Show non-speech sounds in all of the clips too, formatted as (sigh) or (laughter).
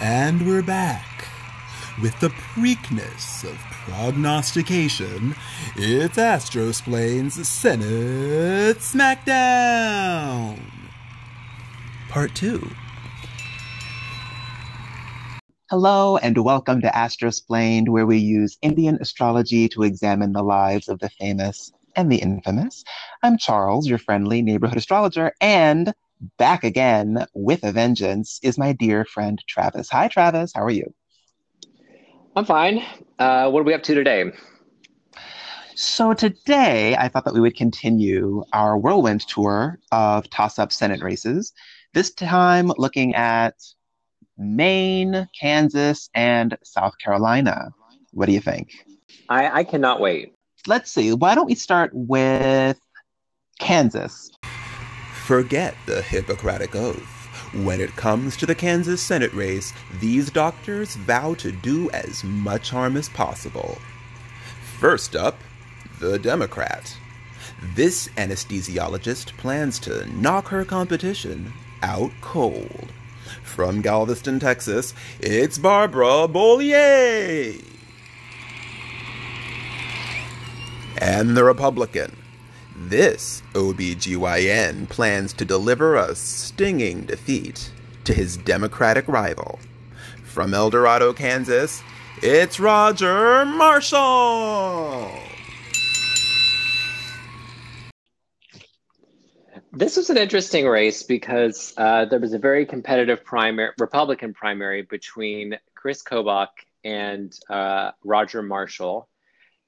And we're back. With the Preakness of prognostication, it's Astrosplain's Senate Smackdown! Part 2. Hello and welcome to Astrosplained, where we use Indian astrology to examine the lives of the famous and the infamous. I'm Charles, your friendly neighborhood astrologer, and back again with a vengeance is my dear friend Travis. Hi, Travis. How are you? I'm fine. Uh, what are we up to today? So, today I thought that we would continue our whirlwind tour of toss up Senate races, this time looking at Maine, Kansas, and South Carolina. What do you think? I, I cannot wait. Let's see. Why don't we start with Kansas? Forget the Hippocratic Oath. When it comes to the Kansas Senate race, these doctors vow to do as much harm as possible. First up, the Democrat. This anesthesiologist plans to knock her competition out cold. From Galveston, Texas, it's Barbara Bollier. And the Republican. This OBGYN plans to deliver a stinging defeat to his Democratic rival. From El Dorado, Kansas, it's Roger Marshall. This was an interesting race because uh, there was a very competitive primary, Republican primary between Chris Kobach and uh, Roger Marshall.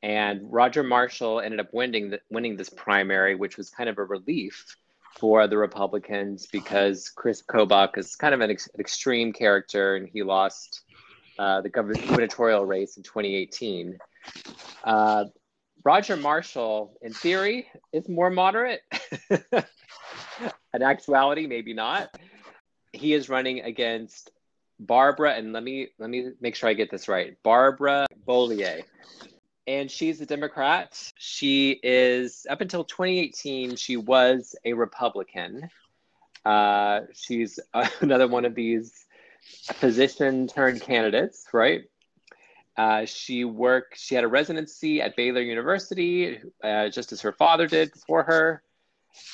And Roger Marshall ended up winning, the, winning this primary, which was kind of a relief for the Republicans because Chris Kobach is kind of an, ex- extreme character and he lost uh, the gubernatorial race in 2018. Uh, Roger Marshall, in theory, is more moderate. (laughs) in actuality, maybe not. He is running against Barbara, and let me let me make sure I get this right. Barbara Bollier, and she's a Democrat. She is up until 2018. She was a Republican. Uh, she's (laughs) another one of these physician turned candidates, right? Uh, she worked. She had a residency at Baylor University, uh, just as her father did before her.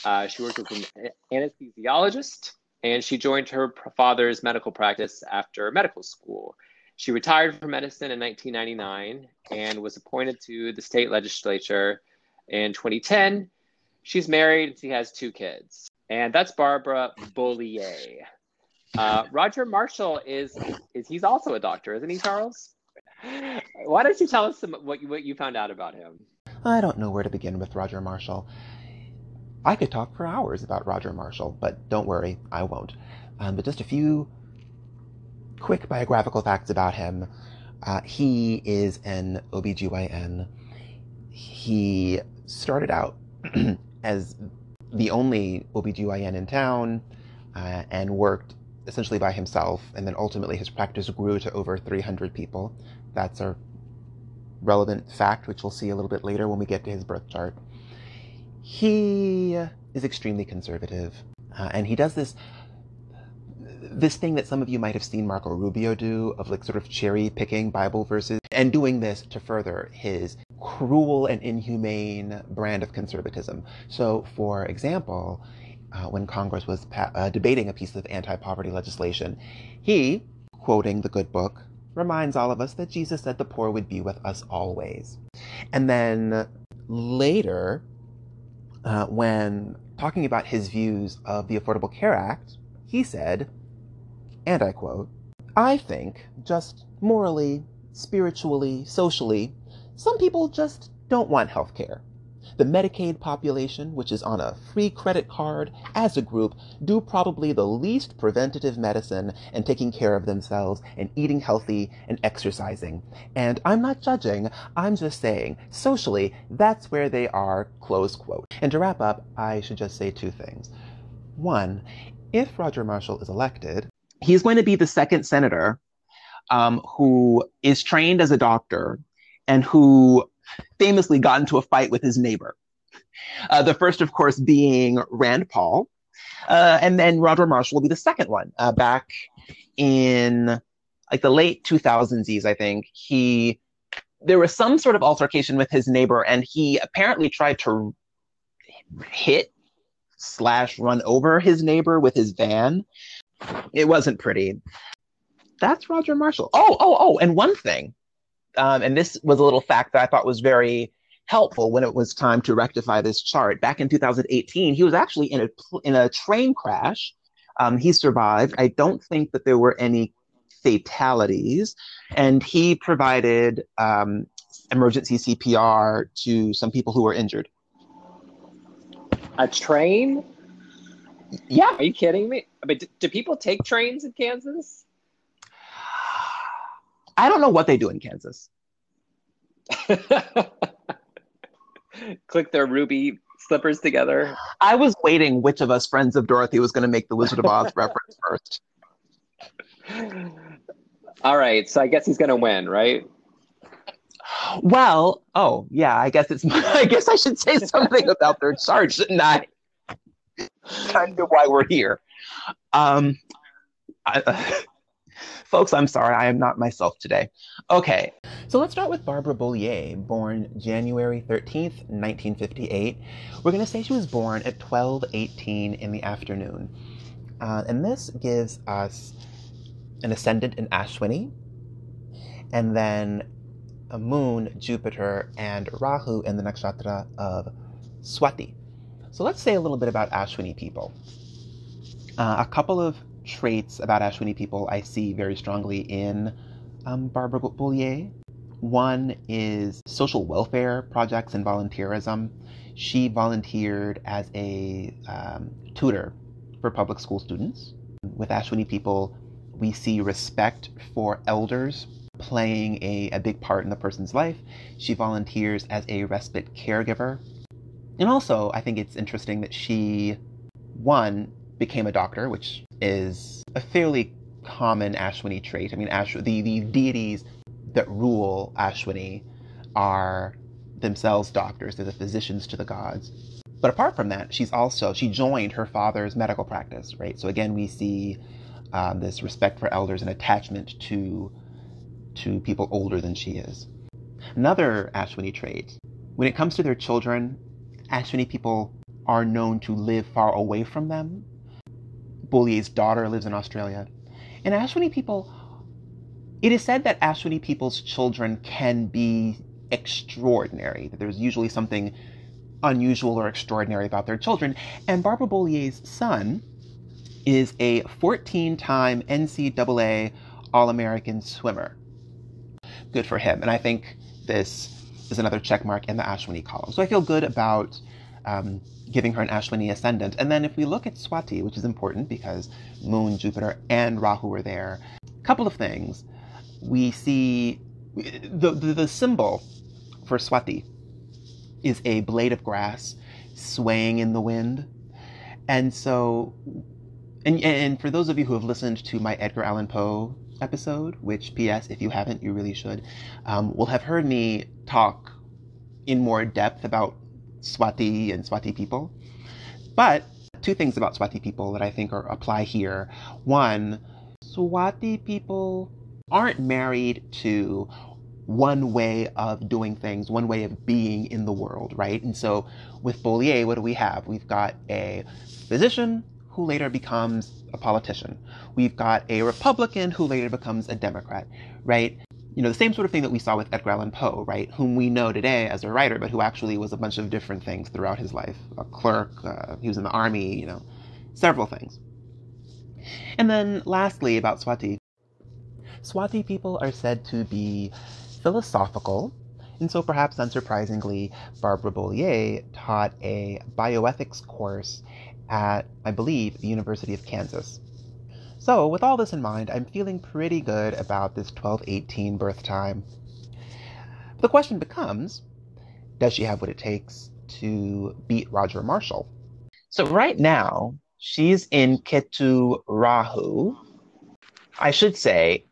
Uh, she worked as an anesthesiologist, and she joined her father's medical practice after medical school. She retired from medicine in 1999 and was appointed to the state legislature in 2010. She's married. And she has two kids, and that's Barbara Bollier. Uh, Roger Marshall is is he's also a doctor, isn't he, Charles? Why don't you tell us some, what you, what you found out about him? I don't know where to begin with Roger Marshall. I could talk for hours about Roger Marshall, but don't worry, I won't. Um, but just a few quick biographical facts about him. Uh, he is an OBGYN. He started out (clears throat) as the only OBGYN in town uh, and worked essentially by himself. And then ultimately his practice grew to over 300 people. That's a relevant fact, which we'll see a little bit later when we get to his birth chart. He is extremely conservative, uh, and he does this this thing that some of you might have seen Marco Rubio do of like sort of cherry picking Bible verses and doing this to further his cruel and inhumane brand of conservatism. So, for example, uh, when Congress was pa- uh, debating a piece of anti poverty legislation, he, quoting the good book, reminds all of us that Jesus said the poor would be with us always. And then later, uh, when talking about his views of the Affordable Care Act, he said, and I quote, I think, just morally, spiritually, socially, some people just don't want health care. The Medicaid population, which is on a free credit card, as a group, do probably the least preventative medicine and taking care of themselves and eating healthy and exercising. And I'm not judging, I'm just saying, socially, that's where they are, close quote. And to wrap up, I should just say two things. One, if Roger Marshall is elected, he's going to be the second senator um, who is trained as a doctor and who famously got into a fight with his neighbor. Uh, the first, of course, being Rand Paul. Uh, and then Roger Marshall will be the second one uh, back in like the late 2000s, I think, he there was some sort of altercation with his neighbor, and he apparently tried to hit slash run over his neighbor with his van. It wasn't pretty. That's Roger Marshall. Oh, oh, oh, and one thing, um, and this was a little fact that I thought was very helpful when it was time to rectify this chart. Back in 2018, he was actually in a in a train crash. Um, he survived. I don't think that there were any fatalities, and he provided um, emergency CPR to some people who were injured. A train? Yeah. Are you kidding me? But do, do people take trains in Kansas? I don't know what they do in Kansas. (laughs) Click their ruby slippers together. I was waiting which of us friends of Dorothy was going to make the Wizard of Oz (laughs) reference first. All right, so I guess he's going to win, right? Well, oh yeah, I guess it's. (laughs) I guess I should say something about their charge, shouldn't I? Kind of why we're here. Um, I, uh, (laughs) folks, I'm sorry, I am not myself today. Okay, so let's start with Barbara Bollier, born January 13th, 1958. We're going to say she was born at 12:18 in the afternoon, uh, and this gives us an ascendant in Ashwini, and then a moon, Jupiter, and Rahu in the nakshatra of Swati. So let's say a little bit about Ashwini people. Uh, a couple of traits about Ashwini people I see very strongly in um, Barbara Bollier. One is social welfare projects and volunteerism. She volunteered as a um, tutor for public school students. With Ashwini people, we see respect for elders playing a, a big part in the person's life. She volunteers as a respite caregiver. And also, I think it's interesting that she, one, became a doctor, which is a fairly common Ashwini trait. I mean, Ash, the, the deities that rule Ashwini are themselves doctors, they're the physicians to the gods. But apart from that, she's also, she joined her father's medical practice, right? So again, we see um, this respect for elders and attachment to to people older than she is. Another Ashwini trait when it comes to their children, Ashwini people are known to live far away from them. Bollier's daughter lives in Australia. And Ashwini people, it is said that Ashwini people's children can be extraordinary, that there's usually something unusual or extraordinary about their children. And Barbara Bollier's son is a 14 time NCAA All American swimmer good for him. And I think this is another check mark in the Ashwini column. So I feel good about um, giving her an Ashwini ascendant. And then if we look at Swati, which is important because Moon, Jupiter, and Rahu are there, a couple of things. We see the, the, the symbol for Swati is a blade of grass swaying in the wind. And so, and, and for those of you who have listened to my Edgar Allan Poe episode, which, P.S., if you haven't, you really should, um, will have heard me talk in more depth about Swati and Swati people. But two things about Swati people that I think are, apply here. One, Swati people aren't married to one way of doing things, one way of being in the world, right? And so with Bollier, what do we have? We've got a physician who later becomes a politician. We've got a Republican who later becomes a Democrat, right? You know, the same sort of thing that we saw with Edgar Allan Poe, right? Whom we know today as a writer, but who actually was a bunch of different things throughout his life. A clerk, uh, he was in the army, you know, several things. And then lastly, about Swati. Swati people are said to be philosophical, and so perhaps unsurprisingly, Barbara Bollier taught a bioethics course at, I believe, the University of Kansas. So, with all this in mind, I'm feeling pretty good about this 1218 birth time. The question becomes does she have what it takes to beat Roger Marshall? So, right now, she's in Ketu Rahu. I should say,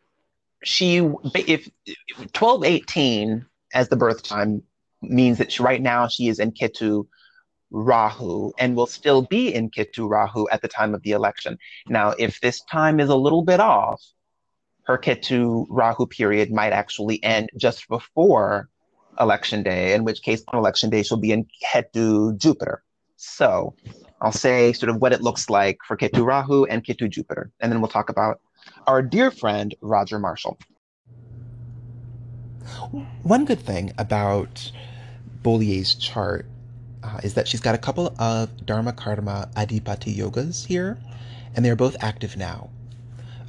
she, if 1218 as the birth time means that she, right now she is in Ketu Rahu and will still be in Ketu Rahu at the time of the election. Now, if this time is a little bit off, her Ketu Rahu period might actually end just before election day, in which case on election day she'll be in Ketu Jupiter. So I'll say sort of what it looks like for Ketu Rahu and Ketu Jupiter. And then we'll talk about our dear friend Roger Marshall. One good thing about Bollier's chart uh, is that she's got a couple of Dharma Karma Adhipati yogas here, and they're both active now.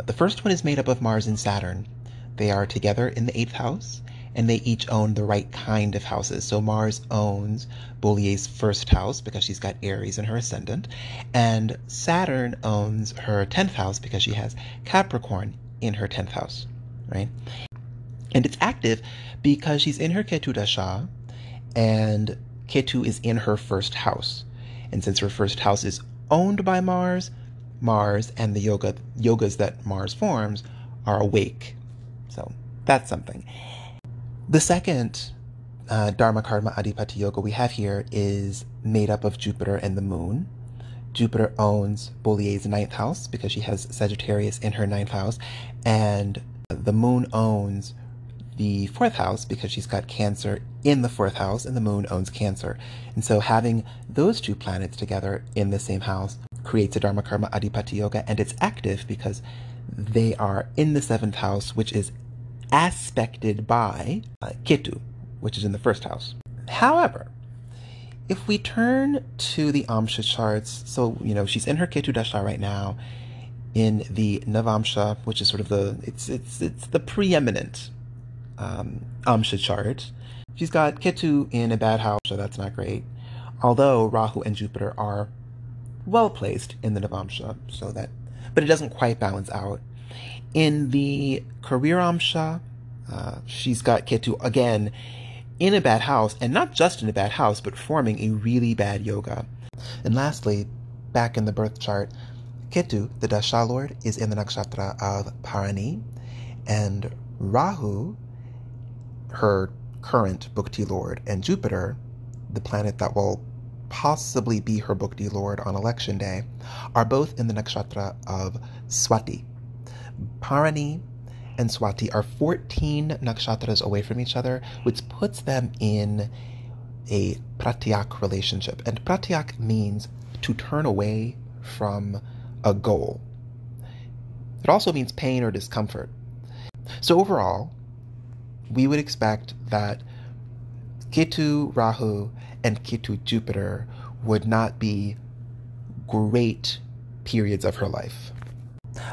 The first one is made up of Mars and Saturn. They are together in the eighth house, and they each own the right kind of houses. So Mars owns Bollier's first house because she's got Aries in her ascendant, and Saturn owns her 10th house because she has Capricorn in her 10th house, right? And it's active because she's in her Ketu Dasha, and Ketu is in her first house. And since her first house is owned by Mars, Mars and the yoga yogas that Mars forms are awake. So that's something. The second uh, Dharma Karma Adhipati Yoga we have here is made up of Jupiter and the Moon. Jupiter owns Bollier's ninth house because she has Sagittarius in her ninth house, and the Moon owns the fourth house because she's got Cancer in the fourth house, and the Moon owns Cancer. And so having those two planets together in the same house creates a Dharma Karma Adhipati Yoga, and it's active because they are in the seventh house, which is aspected by uh, Ketu, which is in the first house. However, if we turn to the Amsha charts, so you know she's in her Ketu Dasha right now, in the Navamsha, which is sort of the it's it's it's the preeminent um, Amsha chart. She's got Ketu in a bad house, so that's not great. Although Rahu and Jupiter are well placed in the Navamsha, so that, but it doesn't quite balance out. In the career Amsha, uh, she's got Ketu again in a bad house, and not just in a bad house, but forming a really bad yoga. And lastly, back in the birth chart, Ketu, the Dasha Lord, is in the nakshatra of Bharani, and Rahu, her current Bhukti Lord, and Jupiter, the planet that will possibly be her Bhukti Lord on election day, are both in the nakshatra of Swati. Bharani and Swati are 14 nakshatras away from each other, which puts them in a pratyak relationship. And pratyak means to turn away from a goal. It also means pain or discomfort. So overall, we would expect that Ketu Rahu and Ketu Jupiter would not be great periods of her life.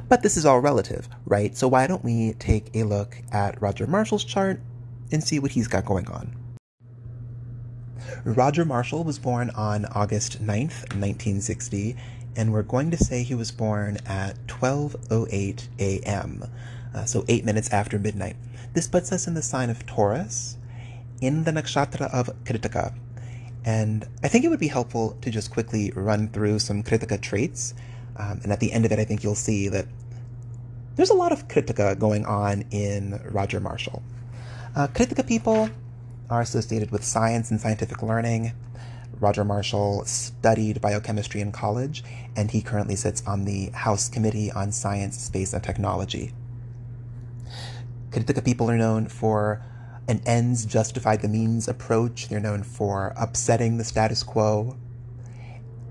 But this is all relative, right? So why don't we take a look at Roger Marshall's chart and see what he's got going on? Roger Marshall was born on August 9th, 1960, and we're going to say he was born at 12:08 a.m. Uh, so 8 minutes after midnight. This puts us in the sign of Taurus in the nakshatra of Kritika. And I think it would be helpful to just quickly run through some Kritika traits um, and at the end of it, I think you'll see that there's a lot of Kritika going on in Roger Marshall. Uh, Kritika people are associated with science and scientific learning. Roger Marshall studied biochemistry in college, and he currently sits on the House Committee on Science, Space, and Technology. Kritika people are known for an ends justify the means approach. They're known for upsetting the status quo.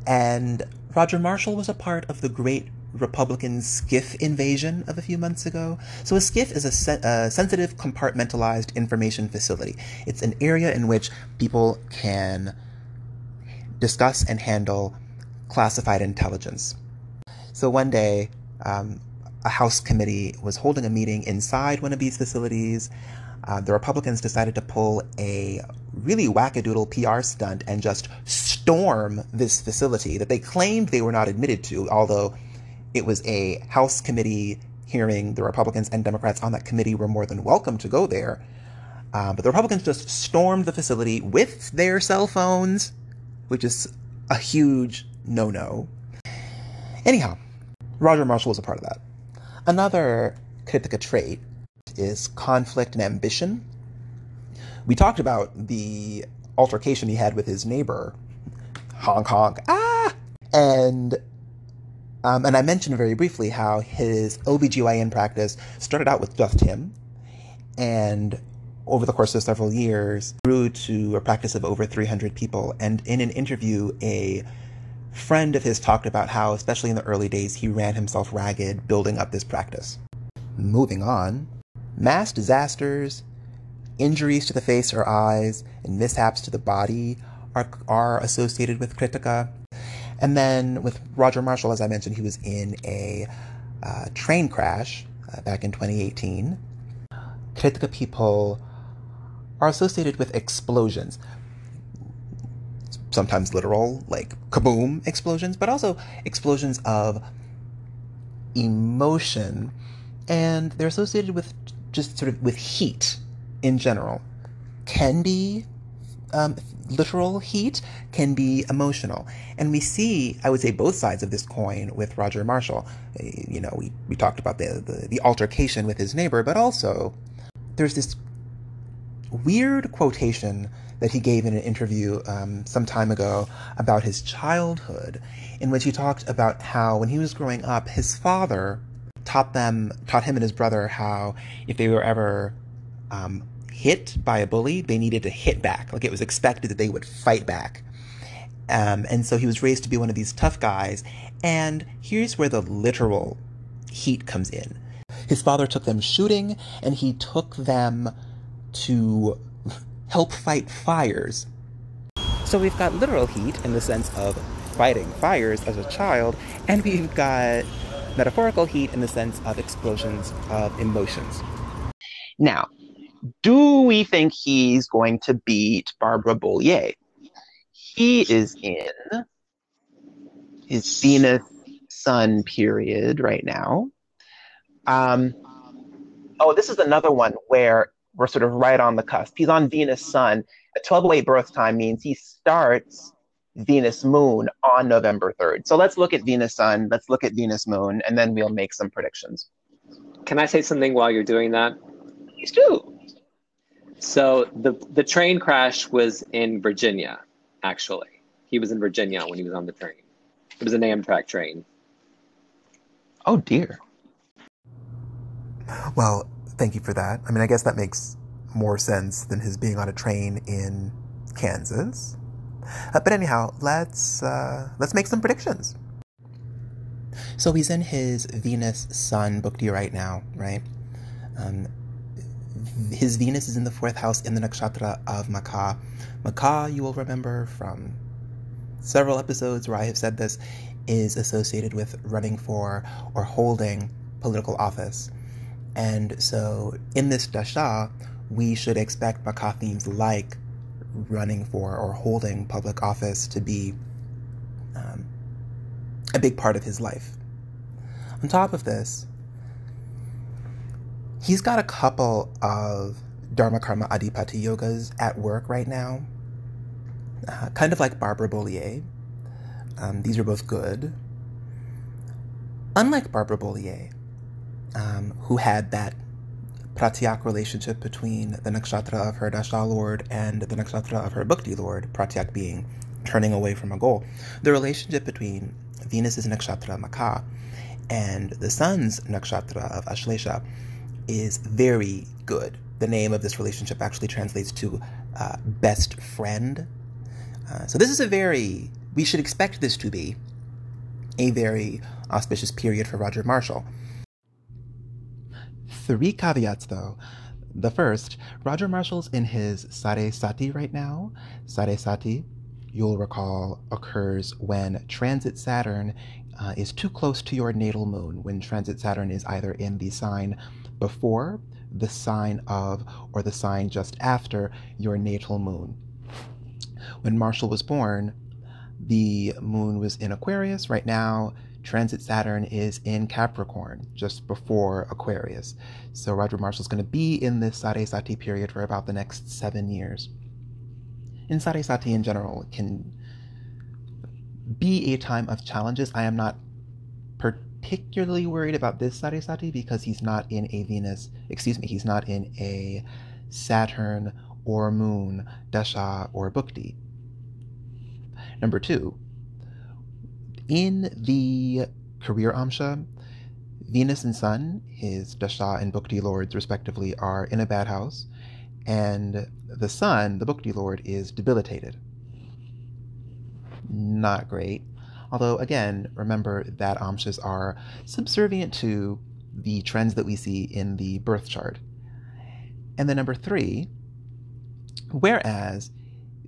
And Roger Marshall was a part of the great Republican SCIF invasion of a few months ago. So, a SCIF is a, se- a, sensitive compartmentalized information facility. It's an area in which people can discuss and handle classified intelligence. So, one day, um, a House committee was holding a meeting inside one of these facilities. Uh, the Republicans decided to pull a really wackadoodle PR stunt and just storm this facility that they claimed they were not admitted to, although it was a House committee hearing. The Republicans and Democrats on that committee were more than welcome to go there. Uh, but the Republicans just stormed the facility with their cell phones, which is a huge no no. Anyhow, Roger Marshall was a part of that. Another Kritika trait is conflict and ambition. We talked about the altercation he had with his neighbor, honk honk, ah! And Um, and I mentioned very briefly how his OBGYN practice started out with just him, and over the course of several years grew to a practice of over 300 people. And in an interview, a friend of his talked about how, especially in the early days, he ran himself ragged building up this practice. Moving on, mass disasters, injuries to the face or eyes, and mishaps to the body are, are associated with Kritika. And then with Roger Marshall, as I mentioned, he was in a uh, train crash uh, back in 2018. Kritika people are associated with explosions. Sometimes literal, like kaboom explosions, but also explosions of emotion. And they're associated with just sort of with heat in general. Can be um, literal heat, can be emotional. And we see, I would say, both sides of this coin with Roger Marshall. You know, we, we talked about the, the, the altercation with his neighbor, but also there's this weird quotation that he gave in an interview um, some time ago about his childhood, in which he talked about how when he was growing up, his father taught them, taught him and his brother how if they were ever um, hit by a bully, they needed to hit back. Like it was expected that they would fight back. Um, and so he was raised to be one of these tough guys. And here's where the literal heat comes in. His father took them shooting, and he took them to help fight fires. So we've got literal heat in the sense of fighting fires as a child, and we've got metaphorical heat in the sense of explosions of emotions. Now, do we think he's going to beat Barbara Bollier? He is in his Venus Sun period right now. Um, oh, this is another one where we're sort of right on the cusp. He's on Venus Sun. A 1208 birth time means he starts Venus Moon on November 3rd. So let's look at Venus Sun, let's look at Venus Moon, and then we'll make some predictions. Can I say something while you're doing that? Please do. So the the train crash was in Virginia, actually. He was in Virginia when he was on the train. It was an Amtrak train. Oh dear. Well, thank you for that. I mean, I guess that makes more sense than his being on a train in Kansas. Uh, but anyhow, let's uh, let's make some predictions. So he's in his Venus Sun Bhukti right now, right? Um, his Venus is in the fourth house in the nakshatra of Makha. Makha, you will remember from several episodes where I have said this, is associated with running for or holding political office. And so in this dasha, we should expect Makha themes like running for or holding public office to be um, a big part of his life. On top of this, he's got a couple of Dharma Karma Adhipati yogas at work right now, uh, kind of like Barbara Bollier. Um, these are both good. Unlike Barbara Bollier, um, who had that pratyak relationship between the nakshatra of her Dasha Lord and the nakshatra of her Bhukti Lord, pratyak being turning away from a goal. The relationship between Venus's nakshatra Makha and the sun's nakshatra of Ashlesha is very good. The name of this relationship actually translates to uh, best friend. Uh, so this is a very, we should expect this to be a very auspicious period for Roger Marshall. Three caveats though. The first, Roger Marshall's in his Sade Sati right now. Sade Sati, you'll recall, occurs when transit Saturn uh, is too close to your natal moon, when transit Saturn is either in the sign before, the sign of, or the sign just after your natal moon. When Marshall was born, the moon was in Aquarius. Right now, transit Saturn is in Capricorn, just before Aquarius. So Roger Marshall's going to be in this Sade Sati period for about the next seven years. And Sade Sati in general can be a time of challenges. I am not particularly worried about this Sade Sati because he's not in a Venus, excuse me, he's not in a Saturn or Moon, Dasha or Bhukti. Number two, in the career Amsha. Venus and Sun, his Dasha and Bhukti lords respectively, are in a bad house, and the Sun, the Bhukti lord, is debilitated. Not great. Although, again, remember that Amshas are subservient to the trends that we see in the birth chart. And then number three, whereas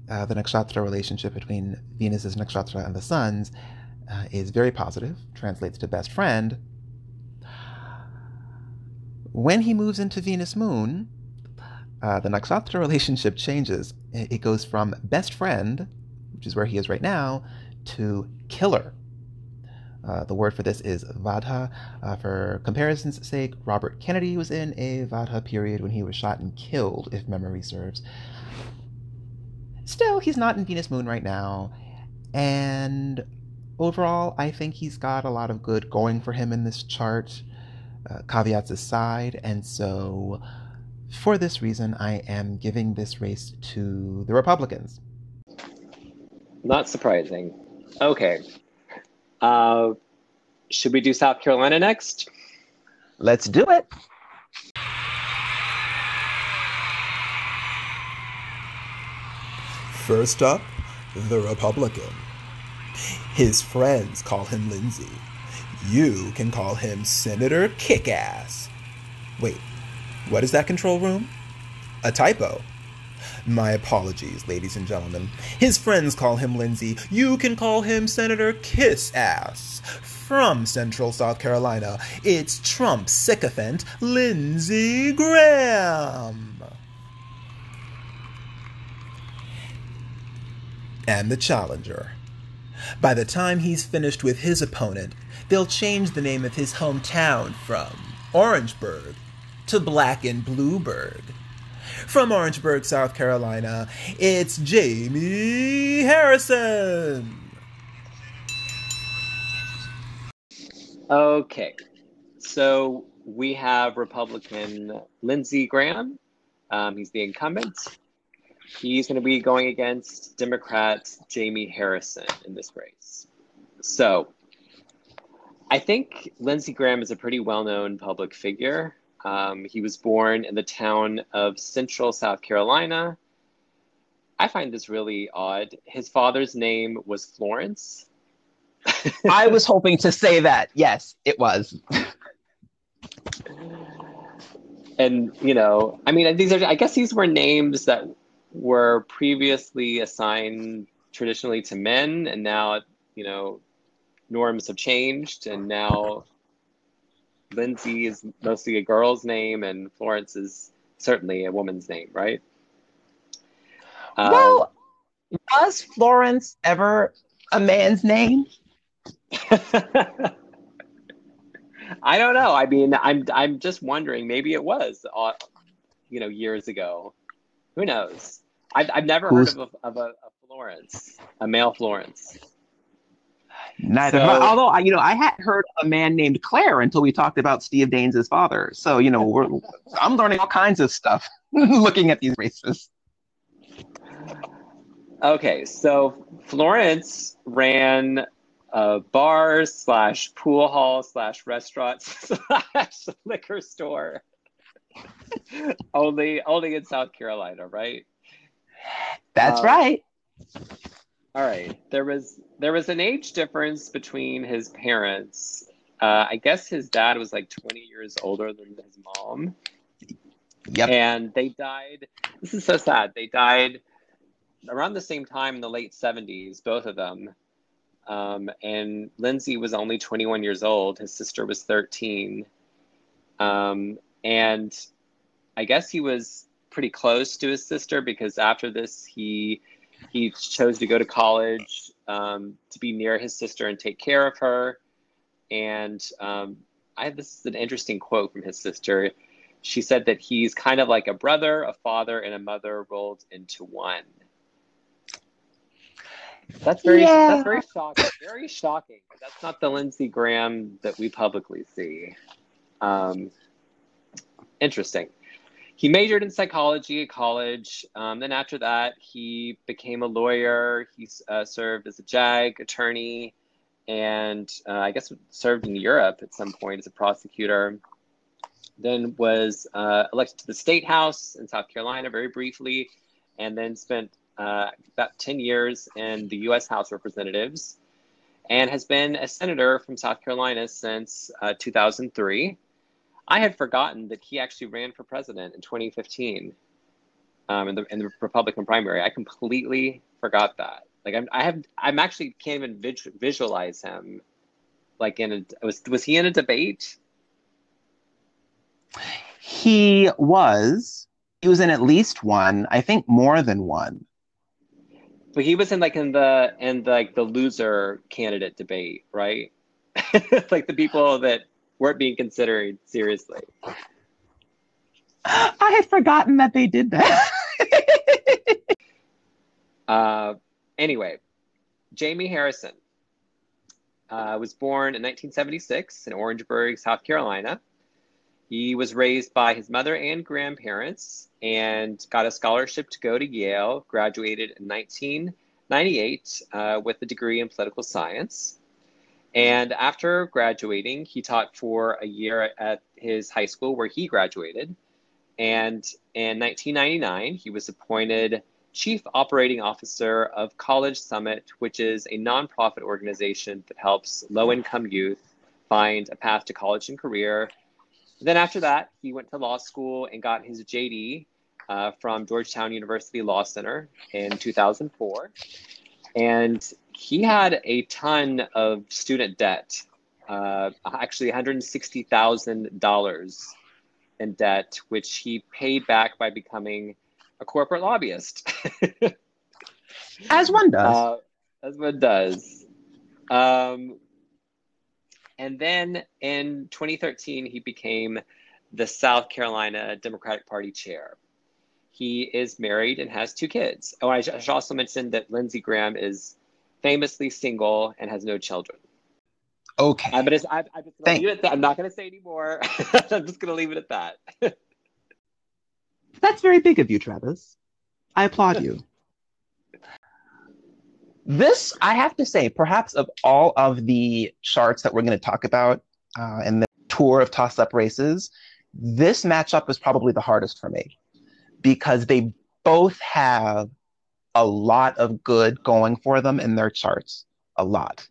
uh, the nakshatra relationship between Venus's nakshatra and the sun's uh, is very positive, translates to best friend. When he moves into Venus Moon, uh, the nakshatra relationship changes. It goes from best friend, which is where he is right now, to killer. Uh, the word for this is Vadha. Uh, for comparison's sake, Robert Kennedy was in a Vadha period when he was shot and killed, if memory serves. Still, he's not in Venus Moon right now, and overall, I think he's got a lot of good going for him in this chart, uh, caveats aside, and so for this reason, I am giving this race to the Republicans. Not surprising. Okay. Uh, should we do South Carolina next? Let's do it. First up, the Republican. His friends call him Lindsey. You can call him Senator Kickass. Wait, what is that control room? A typo. My apologies, ladies and gentlemen. His friends call him Lindsey. You can call him Senator Kiss Ass. From Central South Carolina, it's Trump sycophant Lindsey Graham. And the challenger. By the time he's finished with his opponent, they'll change the name of his hometown from Orangeburg to Black and Blueburg. From Orangeburg, South Carolina, it's Jamie Harrison. Okay, so we have Republican Lindsey Graham. Um, he's the incumbent. He's going to be going against Democrat Jamie Harrison in this race. So I think Lindsey Graham is a pretty well known public figure. Um, he was born in the town of Central South Carolina. I find this really odd. His father's name was Florence. (laughs) I was hoping to say that. Yes, it was. and you know, I mean, these are. I guess these were names that were previously assigned traditionally to men, and now you know, norms have changed, and now Lindsay is mostly a girl's name, and Florence is certainly a woman's name, right? Well, um, was Florence ever a man's name? (laughs) I don't know. I mean, I'm I'm just wondering. Maybe it was, uh, you know, years ago. Who knows? I've I've never Who's... heard of a, of a, a Florence, a male Florence. Neither. So, although you know, I hadn't heard of a man named Claire until we talked about Steve Daines' father. So you know, we're I'm learning all kinds of stuff (laughs) looking at these races. Okay, so Florence ran a bar slash pool hall slash restaurant (laughs) slash liquor store. (laughs) only only in South Carolina, right? That's um, right. All right. There was there was an age difference between his parents. Uh, I guess his dad was like 20 years older than his mom. Yep. And they died. This is so sad. They died around the same time in the late 70s, both of them. Um, and Lindsey was only 21 years old. His sister was 13. Um, and I guess he was pretty close to his sister because after this, he he chose to go to college um, to be near his sister and take care of her. And um, I this is an interesting quote from his sister. She said that he's kind of like a brother, a father, and a mother rolled into one. That's very yeah. that's very shocking. Very shocking. That's not the Lindsey Graham that we publicly see. Um, interesting he majored in psychology at college. Um, then after that, he became a lawyer. He uh, served as a JAG attorney, and uh, I guess served in Europe at some point as a prosecutor. Then was uh, elected to the state house in South Carolina very briefly, and then spent uh, about 10 years in the US House of Representatives and has been a senator from South Carolina since uh, 2003. I had forgotten that he actually ran for president in 2015 um, in, the, in the Republican primary. I completely forgot that. Like I'm, I have, I'm actually can't even visualize him. Like in a, was was he in a debate? He was. He was in at least one. I think more than one. But he was in like in the in the, like the loser candidate debate, right? (laughs) like the people that weren't being considered seriously. I had forgotten that they did that. (laughs) uh, anyway, Jamie Harrison uh, was born in 1976 in Orangeburg, South Carolina. He was raised by his mother and grandparents and got a scholarship to go to Yale, graduated in 1998 uh, with a degree in political science. And after graduating, he taught for a year at his high school where he graduated. And in 1999, he was appointed Chief Operating Officer of College Summit, which is a nonprofit organization that helps low income youth find a path to college and career. Then, after that, he went to law school and got his JD uh, from Georgetown University Law Center in 2004. And he had a ton of student debt, uh, actually $160,000 in debt, which he paid back by becoming a corporate lobbyist. as one does. Uh, as one does. Um, and then in 2013, he became the South Carolina Democratic Party chair. He is married and has two kids. Oh, I should also mention that Lindsey Graham is famously single and has no children. Okay. I'm, gonna, I'm, I'm, just gonna leave it at that. I'm not going to say anymore. (laughs) I'm just going to leave it at that. That's very big of you, Travis. I applaud you. this, I have to say, perhaps of all of the charts that we're going to talk about uh, in the tour of toss up races, this matchup was probably the hardest for me because they both have a lot of good going for them in their charts. A lot.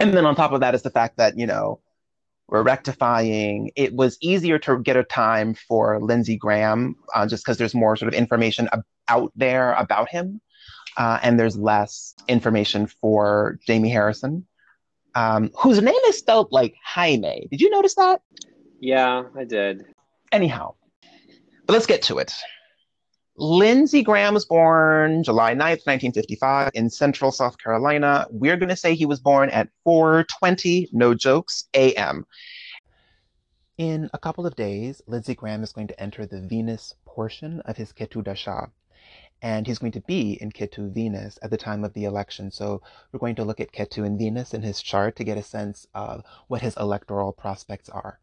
And then on top of that is the fact that, you know, we're rectifying. It was easier to get a time for Lindsey Graham uh, just because there's more sort of information ab- out there about him. Uh, and there's less information for Jamie Harrison, um, whose name is spelled like Jaime. Did you notice that? Yeah, I did. Anyhow, but let's get to it. Lindsey Graham was born July 9th, 1955 in central South Carolina. We're going to say he was born at 4:20, no jokes, a.m. In a couple of days, Lindsey Graham is going to enter the Venus portion of his Ketu Dasha. And he's going to be in Ketu Venus at the time of the election. So we're going to look at Ketu and Venus in his chart to get a sense of what his electoral prospects are.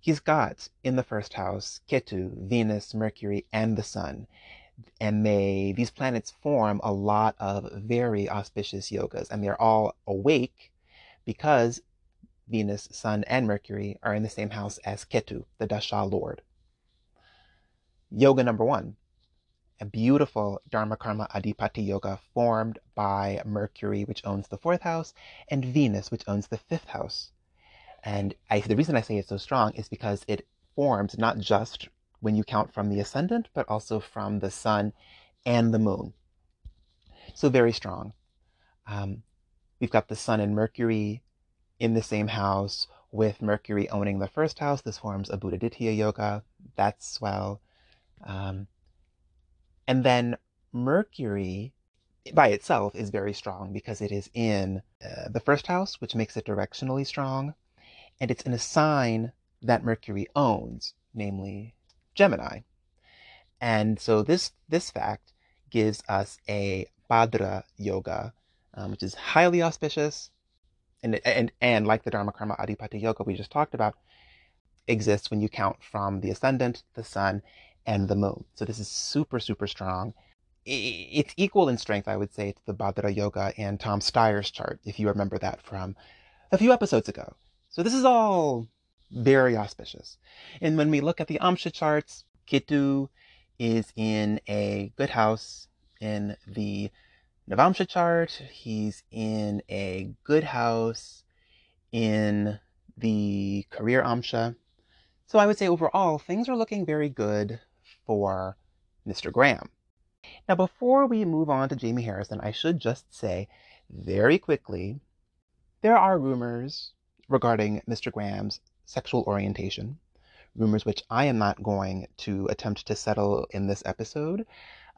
He's got in the first house Ketu, Venus, Mercury, and the Sun. And they these planets form a lot of very auspicious yogas, and they're all awake because Venus, Sun, and Mercury are in the same house as Ketu, the Dasha Lord. Yoga number one, a beautiful Dharma Karma Adhipati yoga formed by Mercury, which owns the fourth house, and Venus, which owns the fifth house. And I, the reason I say it's so strong is because it forms not just when you count from the ascendant, but also from the sun and the moon. So very strong. Um, we've got the sun and Mercury in the same house with Mercury owning the first house. This forms a Budhaditya yoga. That's swell. Um, and then Mercury by itself is very strong because it is in uh, the first house, which makes it directionally strong and it's in a sign that Mercury owns, namely Gemini. And so this this fact gives us a Bhadra yoga, um, which is highly auspicious, and and and like the Dharma Karma Adhipati yoga we just talked about, exists when you count from the ascendant, the sun, and the moon. So this is super super strong. it's equal in strength, I would say, to the Bhadra Yoga and Tom Steyer's chart, if you remember that from a few episodes ago. So this is all very auspicious. And when we look at the Amsha charts, Ketu is in a good house in the Navamsha chart. He's in a good house in the career Amsha. So I would say overall, things are looking very good for Mr. Graham. Now, before we move on to Jamie Harrison, I should just say very quickly there are rumors regarding Mr. Graham's sexual orientation, rumors which I am not going to attempt to settle in this episode.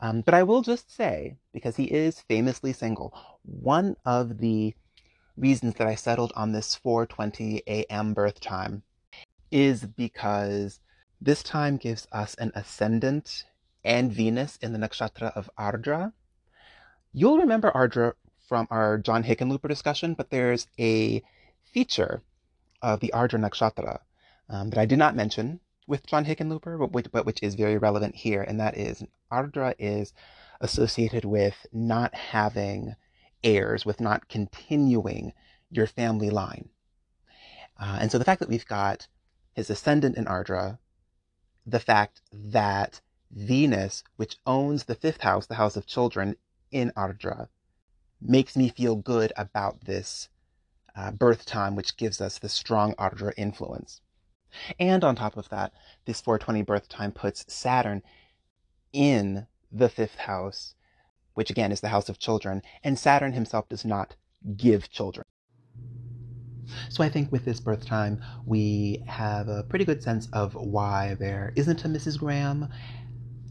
Um, but I will just say, because he is famously single, one of the reasons that I settled on this 4:20 a.m. birth time is because this time gives us an ascendant and Venus in the nakshatra of Ardra. You'll remember Ardra from our John Hickenlooper discussion, but there's a feature of the Ardra nakshatra um, that I did not mention with John Hickenlooper, but which, but which is very relevant here, and that is Ardra is associated with not having heirs, with not continuing your family line. Uh, and so the fact that we've got his ascendant in Ardra, the fact that Venus, which owns the fifth house, the house of children in Ardra, makes me feel good about this uh, birth time, which gives us the strong Ardra influence. And on top of that, this 420 birth time puts Saturn in the fifth house, which again is the house of children, and Saturn himself does not give children. So I think with this birth time, we have a pretty good sense of why there isn't a Mrs. Graham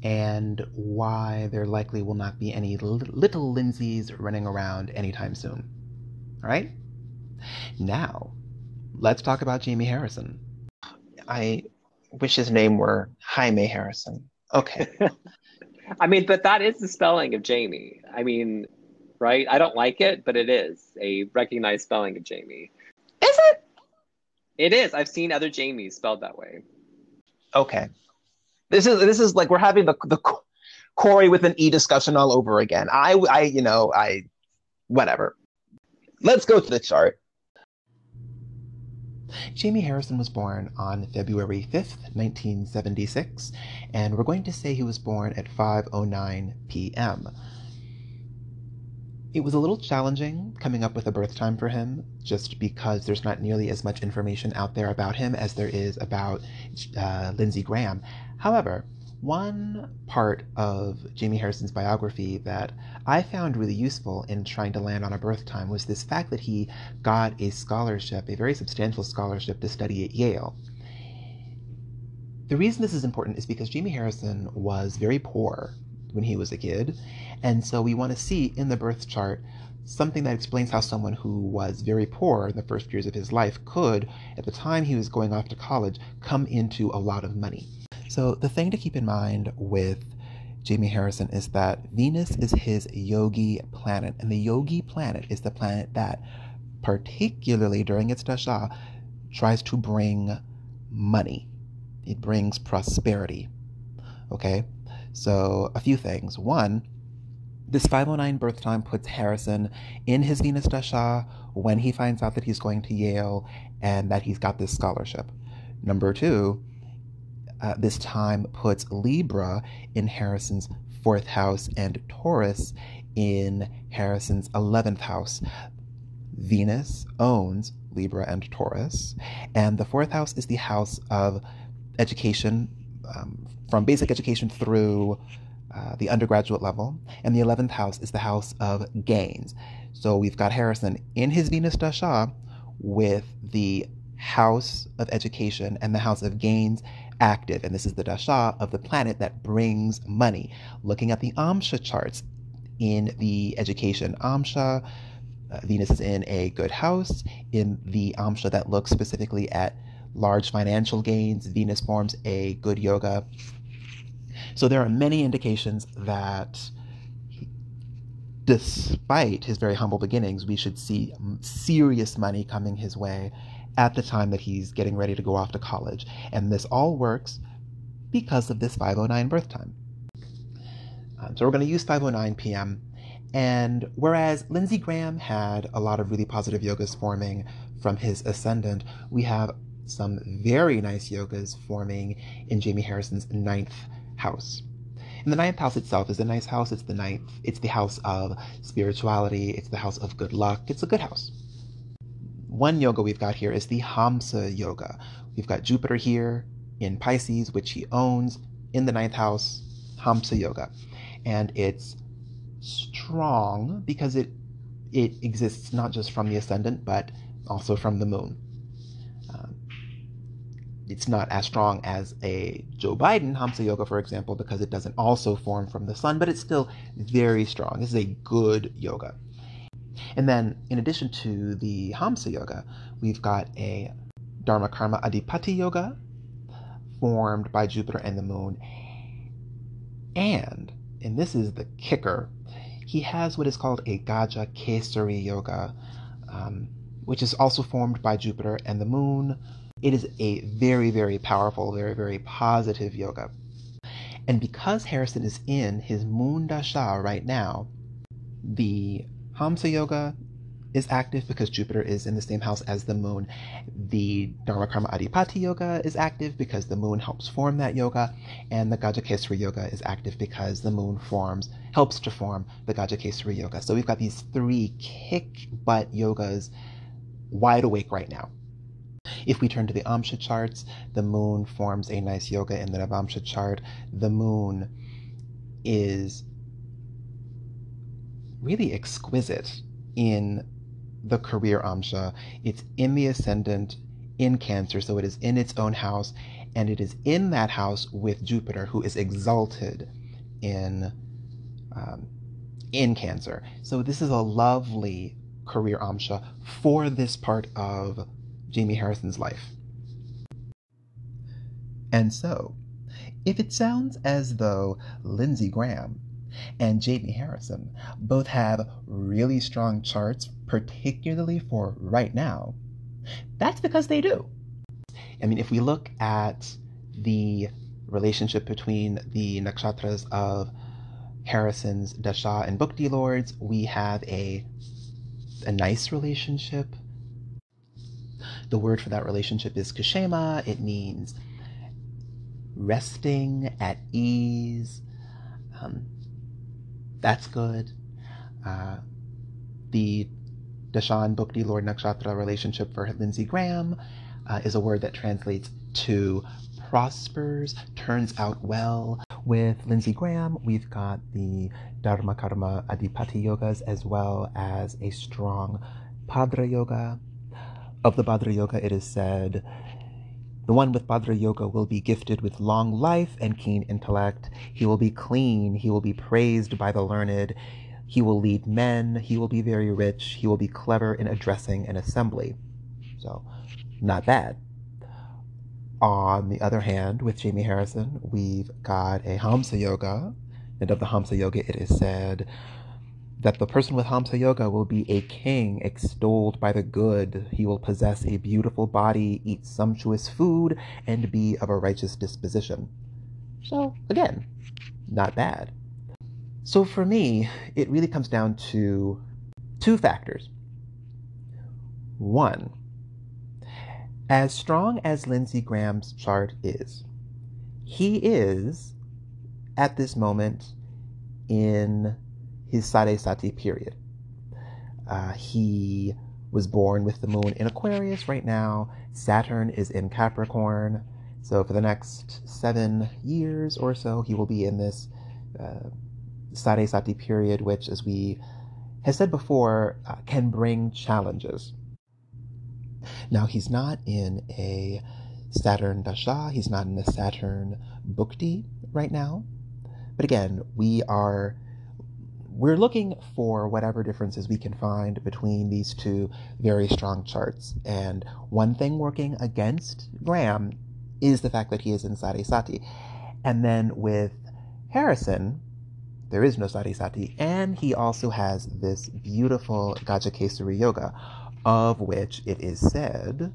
and why there likely will not be any little Lindsays running around anytime soon. All right? Now, let's talk about Jamie Harrison. I wish his name were Jaime Harrison. Okay. (laughs) I mean, but that is the spelling of Jamie. I mean, right? I don't like it, but it is a recognized spelling of Jamie. Is it? It is. I've seen other Jamies spelled that way. Okay. This is this is like we're having the the Corey with an E discussion all over again. I I you know I whatever. Let's go to the chart. Jamie Harrison was born on February 5th, 1976, and we're going to say he was born at 5:09 p.m. It was a little challenging coming up with a birth time for him, just because there's not nearly as much information out there about him as there is about uh, Lindsey Graham. However, one part of Jamie Harrison's biography that I found really useful in trying to land on a birth time was this fact that he got a scholarship, a very substantial scholarship, to study at Yale. The reason this is important is because Jamie Harrison was very poor when he was a kid, and so we want to see in the birth chart something that explains how someone who was very poor in the first years of his life could, at the time he was going off to college, come into a lot of money. So, the thing to keep in mind with Jamie Harrison is that Venus is his yogi planet, and the yogi planet is the planet that, particularly during its dasha, tries to bring money. It brings prosperity. Okay? So, a few things. One, this 509 birth time puts Harrison in his Venus Dasha when he finds out that he's going to Yale and that he's got this scholarship. Number two, uh, this time puts Libra in Harrison's fourth house and Taurus in Harrison's 11th house. Venus owns Libra and Taurus, and the fourth house is the house of education, um, from basic education through uh, the undergraduate level, and the 11th house is the house of gains. So we've got Harrison in his Venus Dasha with the house of education and the house of gains active. And this is the dasha of the planet that brings money. Looking at the Amsha charts in the education Amsha, uh, Venus is in a good house. In the Amsha that looks specifically at large financial gains, Venus forms a good yoga. So there are many indications that despite his very humble beginnings, we should see serious money coming his way at the time that he's getting ready to go off to college. And this all works because of this 509 birth time. Um, so we're going to use 5.09 p.m. And whereas Lindsey Graham had a lot of really positive yogas forming from his ascendant, we have some very nice yogas forming in Jamie Harrison's ninth house. And the ninth house itself is a nice house. It's the ninth. It's the house of spirituality. It's the house of good luck. It's a good house. One yoga we've got here is the Hamsa yoga. We've got Jupiter here in Pisces, which he owns in the ninth house, Hamsa yoga. And it's strong because it it exists not just from the ascendant, but also from the moon um, it's not as strong as a Joe Biden Hamsa Yoga, for example, because it doesn't also form from the sun, but it's still very strong. This is a good yoga. And then, in addition to the Hamsa Yoga, we've got a Dharma Karma Adhipati Yoga formed by Jupiter and the moon. And, and this is the kicker, he has what is called a Gaja Kesari Yoga, um, which is also formed by Jupiter and the moon it is a very, very powerful, very, very positive yoga. And because Harrison is in his Moon Dasha right now, the Hamsa Yoga is active because Jupiter is in the same house as the moon. The Dharma Karma Adhipati Yoga is active because the moon helps form that yoga. And the Gajakesari Yoga is active because the moon forms, helps to form the Gajakesari Yoga. So we've got these three kick butt yogas wide awake right now. If we turn to the Amsha charts, the moon forms a nice yoga in the Navamsha chart. The moon is really exquisite in the career Amsha. It's in the ascendant in Cancer, so it is in its own house, and it is in that house with Jupiter, who is exalted in um, in Cancer. So this is a lovely career Amsha for this part of Jamie Harrison's life. And so, if it sounds as though Lindsey Graham and Jamie Harrison both have really strong charts, particularly for right now, that's because they do. I mean, if we look at the relationship between the nakshatras of Harrison's Dasha and Bhukti Lords, we have a a nice relationship the word for that relationship is kashema. It means resting at ease. Um, that's good. Uh, the Dashan Bhukti Lord Nakshatra relationship for Lindsey Graham uh, is a word that translates to prospers, turns out well. With Lindsey Graham, we've got the Dharma Karma Adhipati yogas as well as a strong Bhadra yoga. Of the Bhadra Yoga, it is said, The one with Bhadra Yoga will be gifted with long life and keen intellect. He will be clean. He will be praised by the learned. He will lead men. He will be very rich. He will be clever in addressing an assembly. So, not bad. On the other hand, with Jamie Harrison, we've got a Hamsa Yoga. And of the Hamsa Yoga, it is said, that the person with Hamsa Yoga will be a king extolled by the good. He will possess a beautiful body, eat sumptuous food, and be of a righteous disposition. So, again, not bad. So, for me, it really comes down to two factors. One, as strong as Lindsey Graham's chart is, he is, at this moment, in his Sade Sati period. Uh, he was born with the moon in Aquarius right now. Saturn is in Capricorn. So for the next seven years or so, he will be in this uh, Sade Sati period, which, as we have said before, uh, can bring challenges. Now, he's not in a Saturn Dasha, he's not in a Saturn Bhukti right now. But again, we are we're looking for whatever differences we can find between these two very strong charts. And one thing working against Graham is the fact that he is in Sade Sati. And then with Harrison, there is no Sade Sati, and he also has this beautiful Gajakesari Yoga, of which it is said,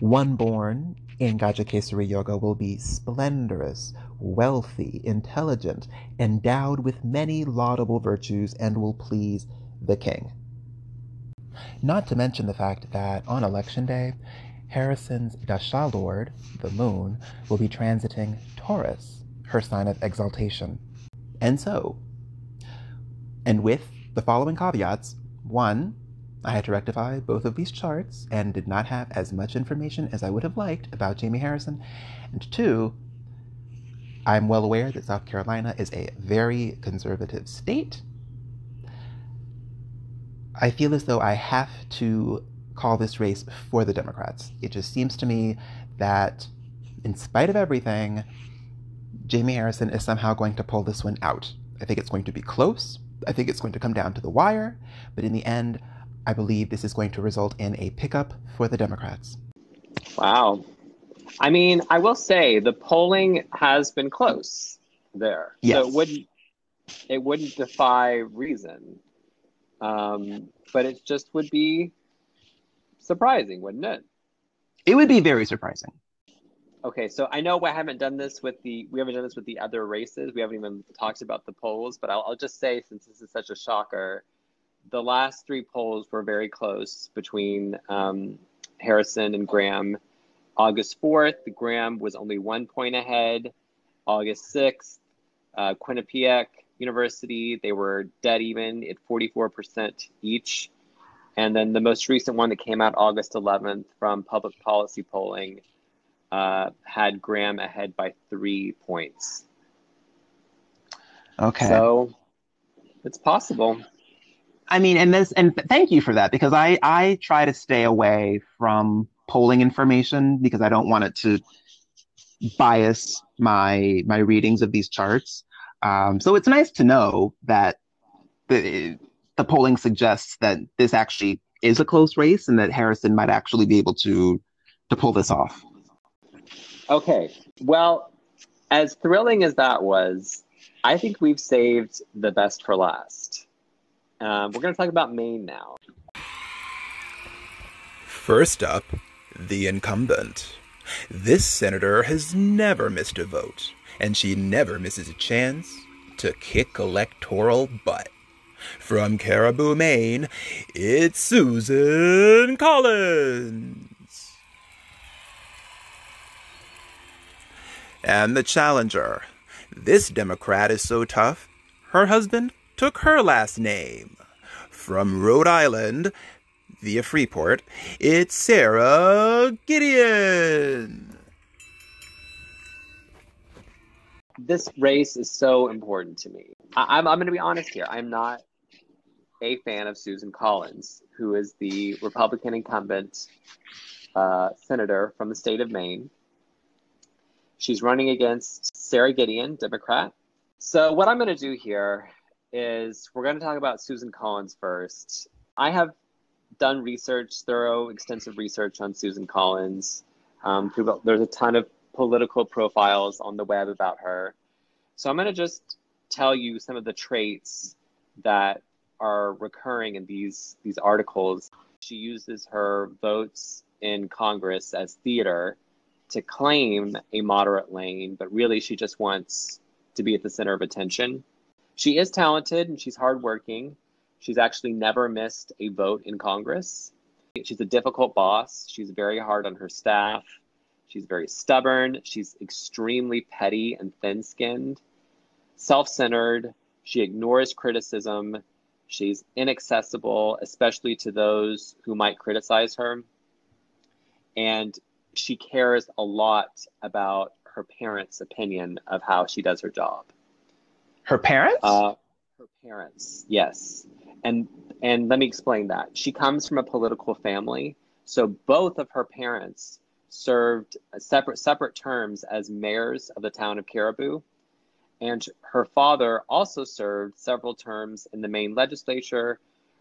one born in Gajakesari Yoga will be splendorous, wealthy, intelligent, endowed with many laudable virtues, and will please the king. Not to mention the fact that on election day, Harrison's Dasha Lord, the moon, will be transiting Taurus, her sign of exaltation. And so, and with the following caveats one, I had to rectify both of these charts and did not have as much information as I would have liked about Jamie Harrison. And two, I'm well aware that South Carolina is a very conservative state. I feel as though I have to call this race for the Democrats. It just seems to me that, in spite of everything, Jamie Harrison is somehow going to pull this one out. I think it's going to be close. I think it's going to come down to the wire. But in the end, I believe this is going to result in a pickup for the Democrats. Wow. I mean, I will say the polling has been close there. Yes. So it wouldn't it wouldn't defy reason. Um, but it just would be surprising, wouldn't it? It would be very surprising. Okay, so I know we haven't done this with the we haven't done this with the other races. We haven't even talked about the polls, but I'll, I'll just say since this is such a shocker, the last three polls were very close between um, Harrison and Graham. August 4th, Graham was only one point ahead. August 6th, uh, Quinnipiac University, they were dead even at 44% each. And then the most recent one that came out August 11th from public policy polling uh, had Graham ahead by three points. Okay. So it's possible. I mean, and this, and thank you for that because I I try to stay away from polling information because I don't want it to bias my my readings of these charts. Um, so it's nice to know that the the polling suggests that this actually is a close race and that Harrison might actually be able to to pull this off. Okay. Well, as thrilling as that was, I think we've saved the best for last. Um, we're going to talk about Maine now. First up, the incumbent. This senator has never missed a vote, and she never misses a chance to kick electoral butt. From Caribou, Maine, it's Susan Collins. And the challenger. This Democrat is so tough, her husband took her last name. From Rhode Island, via Freeport, it's Sara Gideon. This race is so important to me. I- I'm, I'm going to be honest here. I'm not a fan of Susan Collins, who is the Republican incumbent uh, senator from the state of Maine. She's running against Sara Gideon, Democrat. So, what I'm going to do here is we're going to talk about Susan Collins first. I have done research, thorough, extensive research on Susan Collins. Um, there's a ton of political profiles on the web about her. So I'm going to just tell you some of the traits that are recurring in these these articles. She uses her votes in Congress as theater to claim a moderate lane, but really she just wants to be at the center of attention. She is talented and she's hardworking. She's actually never missed a vote in Congress. She's a difficult boss. She's very hard on her staff. She's very stubborn. She's extremely petty and thin skinned, self centered. She ignores criticism. She's inaccessible, especially to those who might criticize her. And she cares a lot about her parents' opinion of how she does her job. Her parents? Uh, her parents, yes. And and let me explain that. She comes from a political family, so both of her parents served separate separate terms as mayors of the town of Caribou. And her father also served several terms in the Maine legislature.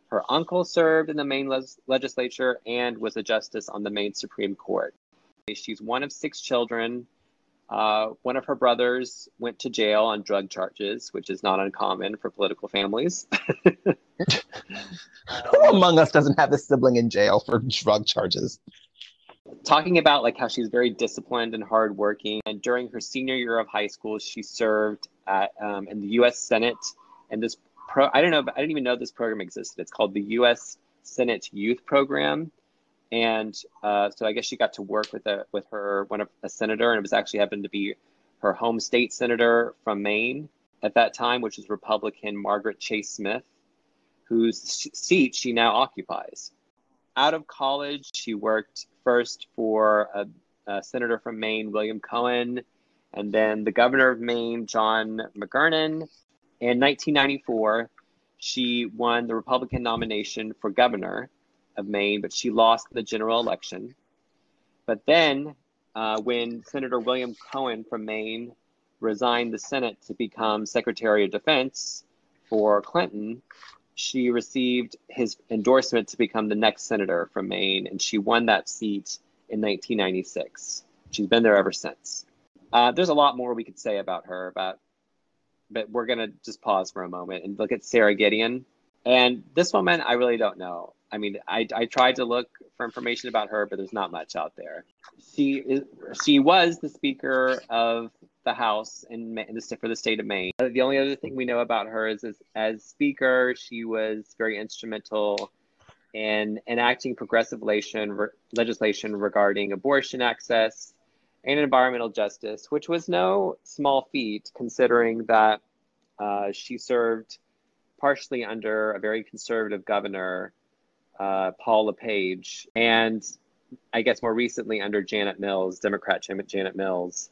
Her uncle served in the Maine legislature and was a justice on the Maine Supreme Court. She's one of six children. Uh, one of her brothers went to jail on drug charges, which is not uncommon for political families. (laughs) Who among us doesn't have a sibling in jail for drug charges? talking about like how she's very disciplined and hardworking. And during her senior year of high school, she served at, um, in the U.S. Senate. And this pro, I don't know, I didn't even know this program existed. It's called the U.S. Senate Youth Program. And uh, so I guess she got to work with a with her one of a senator, and it was actually happened to be her home state senator from Maine at that time, which is Republican Margaret Chase Smith, whose seat she now occupies. Out of college, she worked first for a, a senator from Maine, William Cohen, and then the governor of Maine, John McKernan. In 1994, she won the Republican nomination for governor of Maine, but she lost the general election. But then, uh, when Senator William Cohen from Maine resigned the Senate to become Secretary of Defense for Clinton, she received his endorsement to become the next senator from Maine, and she won that seat in 1996. She's been there ever since. Uh, there's a lot more we could say about her, about, but we're gonna just pause for a moment and look at Sara Gideon. And this woman, I really don't know. I mean, I, I tried to look for information about her, but there's not much out there. She is, she was the Speaker of the House in, in the for the state of Maine. The only other thing we know about her is, is as Speaker, she was very instrumental in enacting progressive legislation, re, legislation regarding abortion access and environmental justice, which was no small feat considering that uh, she served partially under a very conservative governor, uh, Paul LePage, and I guess more recently under Janet Mills, Democrat Janet Mills.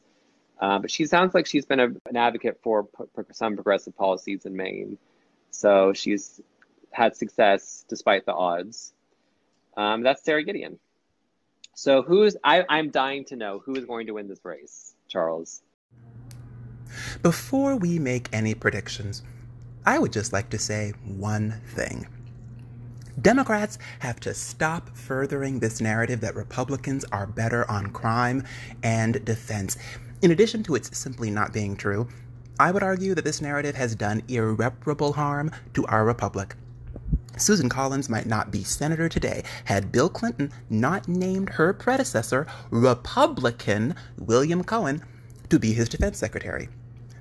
Uh, but she sounds like she's been a, an advocate for some progressive policies in Maine. So she's had success despite the odds. Um, that's Sara Gideon. So who's I, I'm dying to know who is going to win this race, Charles. Before we make any predictions, I would just like to say one thing. Democrats have to stop furthering this narrative that Republicans are better on crime and defense. In addition to its simply not being true, I would argue that this narrative has done irreparable harm to our republic. Susan Collins might not be senator today had Bill Clinton not named her predecessor, Republican William Cohen, to be his defense secretary.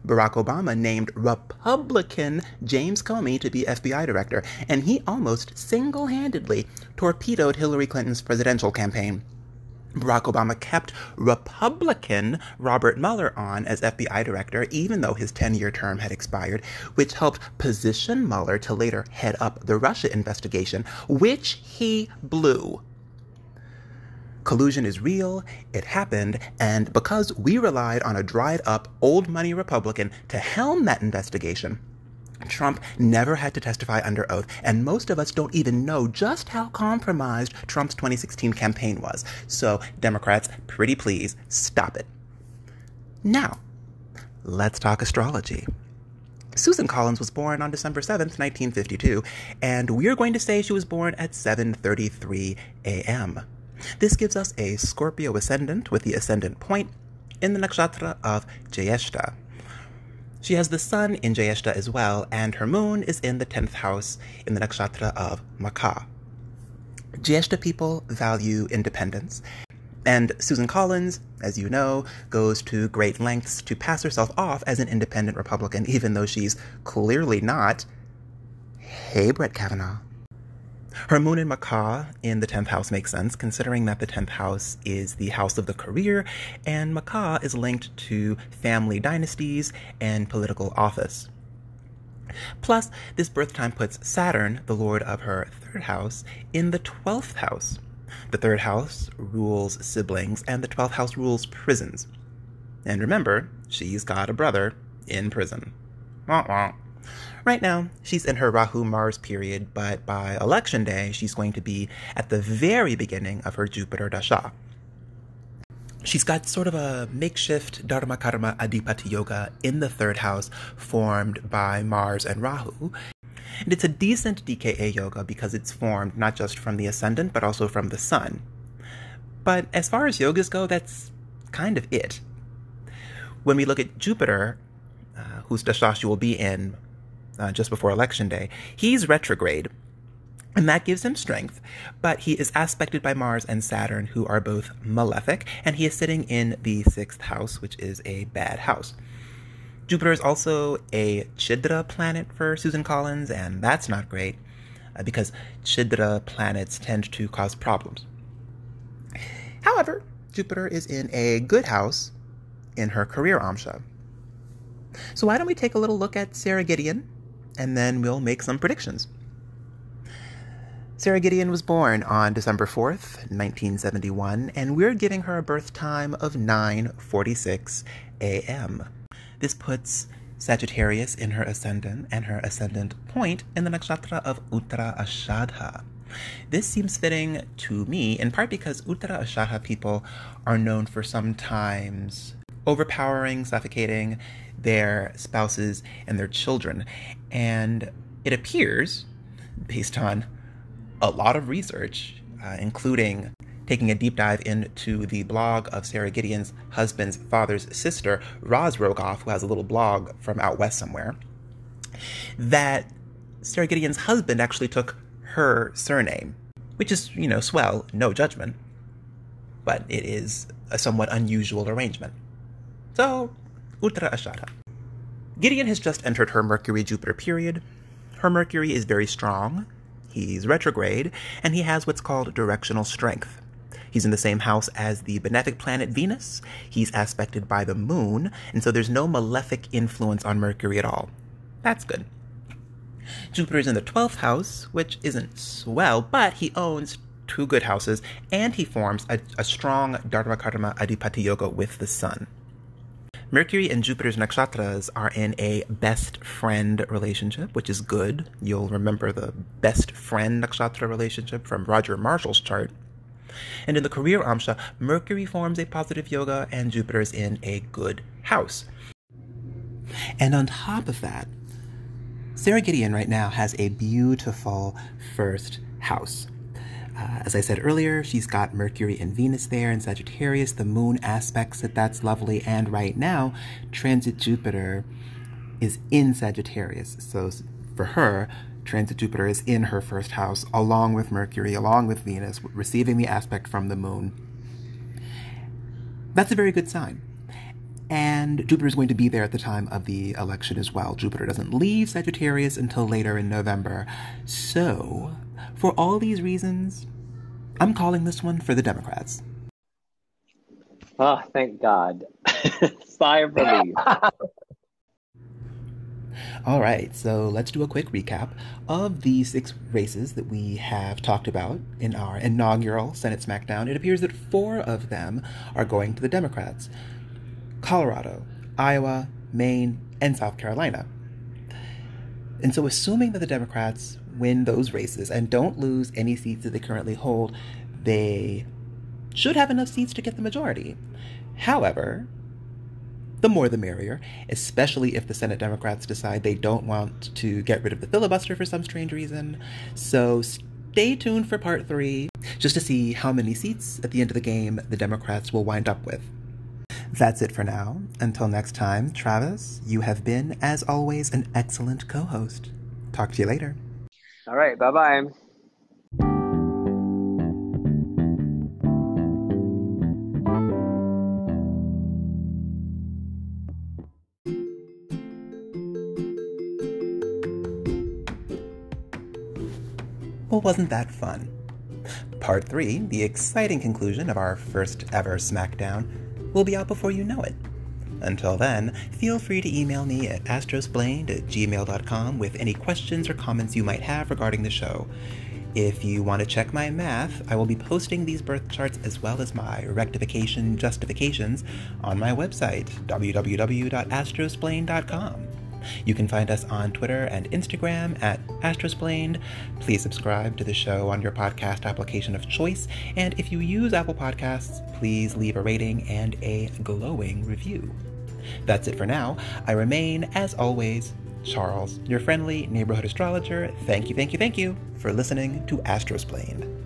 Barack Obama named Republican James Comey to be FBI director, and he almost single handedly torpedoed Hillary Clinton's presidential campaign. Barack Obama kept Republican Robert Mueller on as FBI director, even though his 10 year term had expired, which helped position Mueller to later head up the Russia investigation, which he blew. Collusion is real, it happened, and because we relied on a dried up, old money Republican to helm that investigation, Trump never had to testify under oath, and most of us don't even know just how compromised Trump's 2016 campaign was. So, Democrats, pretty please, stop it. Now, let's talk astrology. Susan Collins was born on December 7th, 1952, and we're going to say she was born at 7:33 a.m. This gives us a Scorpio ascendant with the ascendant point in the nakshatra of Jyeshta. She has the sun in Jyeshta as well, and her moon is in the 10th house in the nakshatra of Makha. Jyeshta people value independence, and Susan Collins, as you know, goes to great lengths to pass herself off as an independent Republican, even though she's clearly not. Hey, Brett Kavanaugh. Her moon in Makha in the 10th house makes sense, considering that the 10th house is the house of the career, and Makha is linked to family dynasties and political office. Plus, this birth time puts Saturn, the lord of her third house, in the 12th house. The third house rules siblings, and the 12th house rules prisons. And remember, she's got a brother in prison. Wah wah. Right now, she's in her Rahu Mars period, but by election day, she's going to be at the very beginning of her Jupiter Dasha. She's got sort of a makeshift Dharma Karma Adhipati Yoga in the third house formed by Mars and Rahu. And it's a decent DKA yoga because it's formed not just from the ascendant but also from the sun. But as far as yogas go, that's kind of it. When we look at Jupiter, uh, whose dasha she will be in uh, just before election day, he's retrograde. And that gives him strength, but he is aspected by Mars and Saturn, who are both malefic, and he is sitting in the sixth house, which is a bad house. Jupiter is also a Chidra planet for Susan Collins, and that's not great uh, because Chidra planets tend to cause problems. However, Jupiter is in a good house in her career Amsha. So why don't we take a little look at Sara Gideon and then we'll make some predictions. Sara Gideon was born on December 4th, 1971, and we're giving her a birth time of 9:46 a.m. This puts Sagittarius in her ascendant and her ascendant point in the nakshatra of Uttara Ashadha. This seems fitting to me, in part because Uttara Ashadha people are known for sometimes overpowering, suffocating their spouses and their children. And it appears, based on a lot of research, uh, including taking a deep dive into the blog of Sara Gideon's husband's father's sister, Roz Rogoff, who has a little blog from out west somewhere, that Sara Gideon's husband actually took her surname, which is, you know, swell, no judgment, but it is a somewhat unusual arrangement. So, Uttara Ashadha. Gideon has just entered her Mercury Jupiter period. Her Mercury is very strong, he's retrograde, and he has what's called directional strength. He's in the same house as the benefic planet Venus. He's aspected by the moon, and so there's no malefic influence on Mercury at all. That's good. Jupiter is in the 12th house, which isn't swell, but he owns two good houses, and he forms a, a strong Dharma Karma Adhipati Yoga with the Sun. Mercury and Jupiter's nakshatras are in a best friend relationship, which is good. You'll remember the best friend nakshatra relationship from Roger Marshall's chart. And in the career amsha, Mercury forms a positive yoga and Jupiter is in a good house. And on top of that, Sara Gideon right now has a beautiful first house. Uh, as I said earlier, she's got Mercury and Venus there in Sagittarius. The moon aspects it. That's lovely. And right now, transit Jupiter is in Sagittarius. So for her, transit Jupiter is in her first house, along with Mercury, along with Venus, receiving the aspect from the moon. That's a very good sign. And Jupiter is going to be there at the time of the election as well. Jupiter doesn't leave Sagittarius until later in November. So, for all these reasons, I'm calling this one for the Democrats. Oh, thank God. (laughs) Sigh of relief. (laughs) All right, so let's do a quick recap of the six races that we have talked about in our inaugural Senate SmackDown. It appears that four of them are going to the Democrats Colorado, Iowa, Maine, and South Carolina. And so, assuming that the Democrats win those races and don't lose any seats that they currently hold, they should have enough seats to get the majority. However, the more the merrier, especially if the Senate Democrats decide they don't want to get rid of the filibuster for some strange reason. So stay tuned for part three, just to see how many seats at the end of the game the Democrats will wind up with. That's it for now. Until next time, Travis, you have been, as always, an excellent co host. Talk to you later. All right, bye bye. Well, wasn't that fun? Part 3, the exciting conclusion of our first ever SmackDown, will be out before you know it. Until then, feel free to email me at astrosplained at gmail.com with any questions or comments you might have regarding the show. If you want to check my math, I will be posting these birth charts as well as my rectification justifications on my website, www.astrosplained.com. You can find us on Twitter and Instagram at Astrosplained. Please subscribe to the show on your podcast application of choice. And if you use Apple Podcasts, please leave a rating and a glowing review. That's it for now. I remain, as always, Charles, your friendly neighborhood astrologer. Thank you, thank you, thank you for listening to Astrosplained.